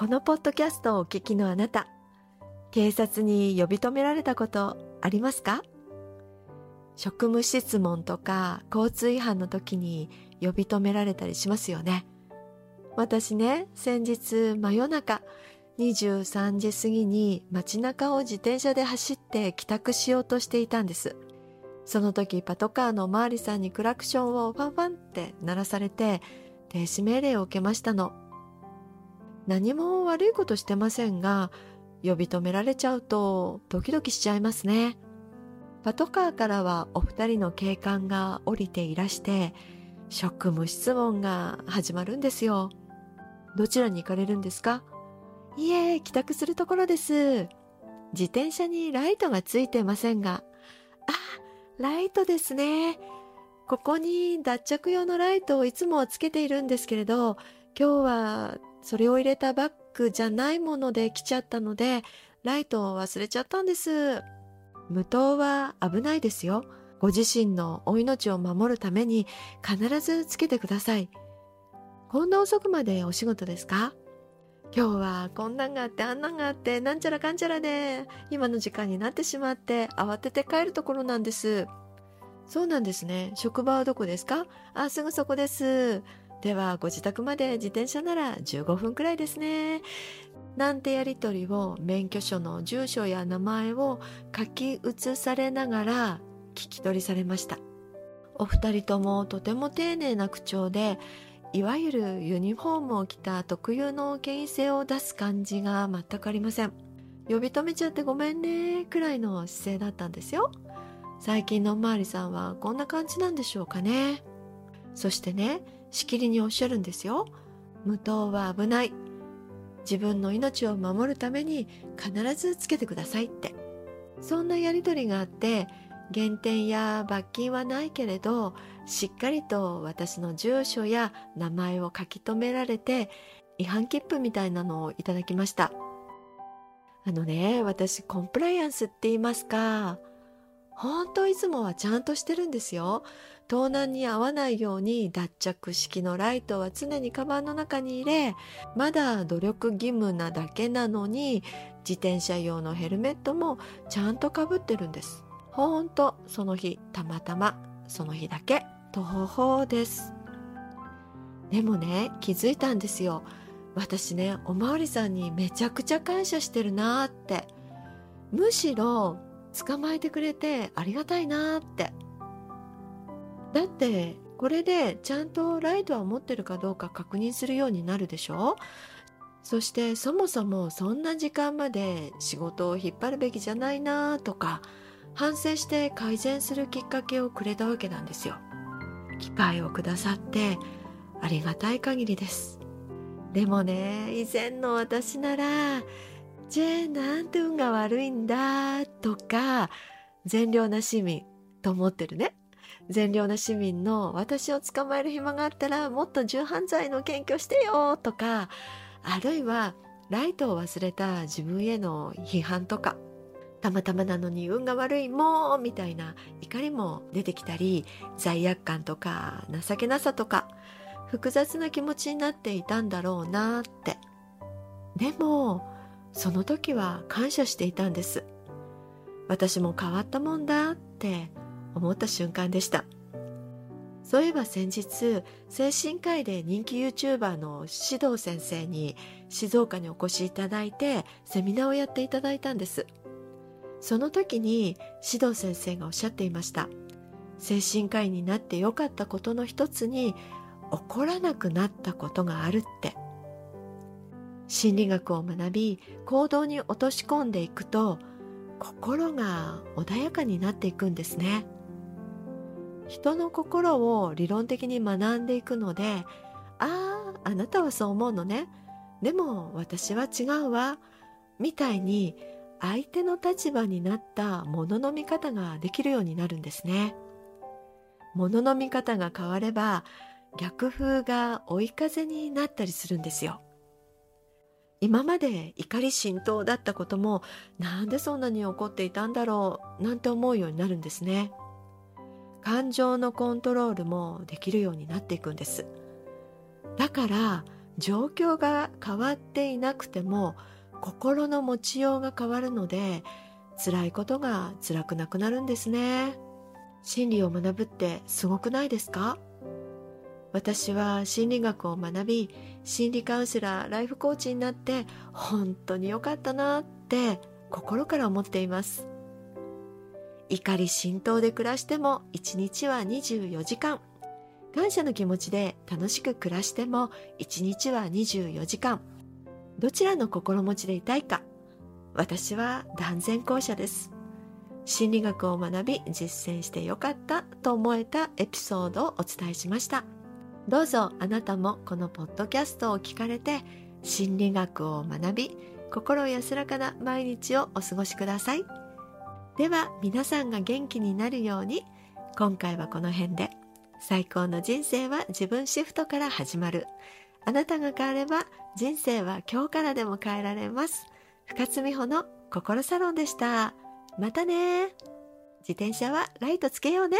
このポッドキャストをお聞きのあなた警察に呼び止められたことありますか？職務質問とか交通違反の時に呼び止められたりしますよね。私ね先日真夜中23時過ぎに街中を自転車で走って帰宅しようとしていたんです。その時パトカーのおまわりさんにクラクションをファンファンって鳴らされて停止命令を受けましたの。何も悪いことしてませんが呼び止められちゃうとドキドキしちゃいますね。パトカーからはお二人の警官が降りていらして職務質問が始まるんですよ。どちらに行かれるんですか？いえ帰宅するところです。自転車にライトがついてませんが。あライトですね。ここに脱着用のライトをいつもつけているんですけれど今日はそれを入れたバッグじゃないもので来ちゃったので、ライトを忘れちゃったんです。無灯は危ないですよ。ご自身のお命を守るために必ずつけてください。こんな遅くまでお仕事ですか？今日はこんなんがあってあんなんがあってなんちゃらかんちゃらで今の時間になってしまって慌てて帰るところなんです。そうなんですね。職場はどこですか？あ、すぐそこです。ではご自宅まで自転車なら15分くらいですね。なんてやりとりを免許証の住所や名前を書き写されながら聞き取りされました。お二人ともとても丁寧な口調でいわゆるユニフォームを着た特有の権威性を出す感じが全くありません。呼び止めちゃってごめんねくらいの姿勢だったんですよ。最近のおまわりさんはこんな感じなんでしょうかね。そしてね、しきりにおっしゃるんですよ。無糖は危ない。自分の命を守るために必ずつけてくださいって。そんなやりとりがあって、減点や罰金はないけれど、しっかりと私の住所や名前を書き留められて、違反切符みたいなのをいただきました。あのね、私コンプライアンスって言いますか、本当いつもはちゃんとしてるんですよ。盗難に合わないように脱着式のライトは常にカバンの中に入れ、まだ努力義務なだけなのに、自転車用のヘルメットもちゃんとかぶってるんです。ほんと、その日、たまたま、その日だけ、とほほです。でもね、気づいたんですよ。私ね、おまわりさんにめちゃくちゃ感謝してるなーって。むしろ、捕まえてくれてありがたいなーって。だってこれでちゃんとライトは持ってるかどうか確認するようになるでしょ？そしてそもそもそんな時間まで仕事を引っ張るべきじゃないなとか反省して改善するきっかけをくれたわけなんですよ。機会をくださってありがたい限りです。でもね、以前の私なら、じゃあなんて運が悪いんだとか、善良な市民と思ってるね。善良な市民の私を捕まえる暇があったらもっと重犯罪の検挙してよとか、あるいはライトを忘れた自分への批判とか、たまたまなのに運が悪いもうみたいな怒りも出てきたり、罪悪感とか情けなさとか、複雑な気持ちになっていたんだろうなって。でも、その時は感謝していたんです。私も変わったもんだって思った瞬間でした。そういえば先日精神科医で人気 YouTuber の指導先生に静岡にお越しいただいてセミナーをやっていただいたんです。その時に指導先生がおっしゃっていました。精神科医になってよかったことの一つに怒らなくなったことがあるって。心理学を学び行動に落とし込んでいくと心が穏やかになっていくんですね。人の心を理論的に学んでいくのであああなたはそう思うのね。でも私は違うわみたいに相手の立場になったものの見方ができるようになるんですね。ものの見方が変われば逆風が追い風になったりするんですよ。今まで怒り心頭だったこともなんでそんなに怒っていたんだろうなんて思うようになるんですね。感情のコントロールもできるようになっていくんです。だから状況が変わっていなくても心の持ちようが変わるので辛いことが辛くなくなるんですね。心理を学ぶってすごくないですか？私は心理学を学び心理カウンセラーライフコーチになって本当に良かったなって心から思っています。怒り心頭で暮らしても1日は24時間。感謝の気持ちで楽しく暮らしても1日は24時間。どちらの心持ちでいたいか。私は断然後者です。心理学を学び実践してよかったと思えたエピソードをお伝えしました。どうぞあなたもこのポッドキャストを聞かれて心理学を学び心安らかな毎日をお過ごしください。では皆さんが元気になるように今回はこの辺で。最高の人生は自分シフトから始まる。あなたが変われば人生は今日からでも変えられます。深津美穂の心サロンでした。またね。自転車はライトつけようね。